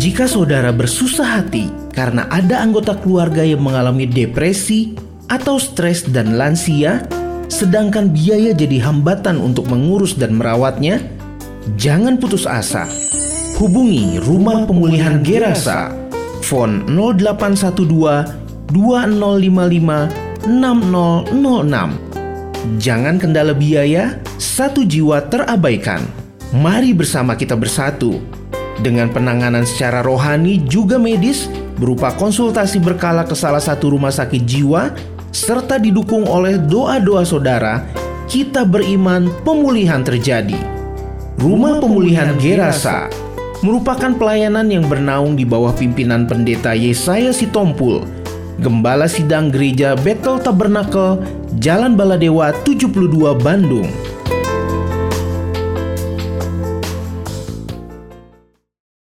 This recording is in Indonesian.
Jika saudara bersusah hati karena ada anggota keluarga yang mengalami depresi atau stres dan lansia, sedangkan biaya jadi hambatan untuk mengurus dan merawatnya, jangan putus asa. Hubungi Rumah Pemulihan Gerasa, phone 0812 2055 6006. Jangan kendala biaya, satu jiwa terabaikan. Mari bersama kita bersatu dengan penanganan secara rohani juga medis berupa konsultasi berkala ke salah satu rumah sakit jiwa serta didukung oleh doa-doa saudara, kita beriman pemulihan terjadi. Rumah Pemulihan Gerasa merupakan pelayanan yang bernaung di bawah pimpinan pendeta Yesaya Sitompul, Gembala Sidang Gereja Betel Tabernakel, Jalan Baladewa 72 Bandung.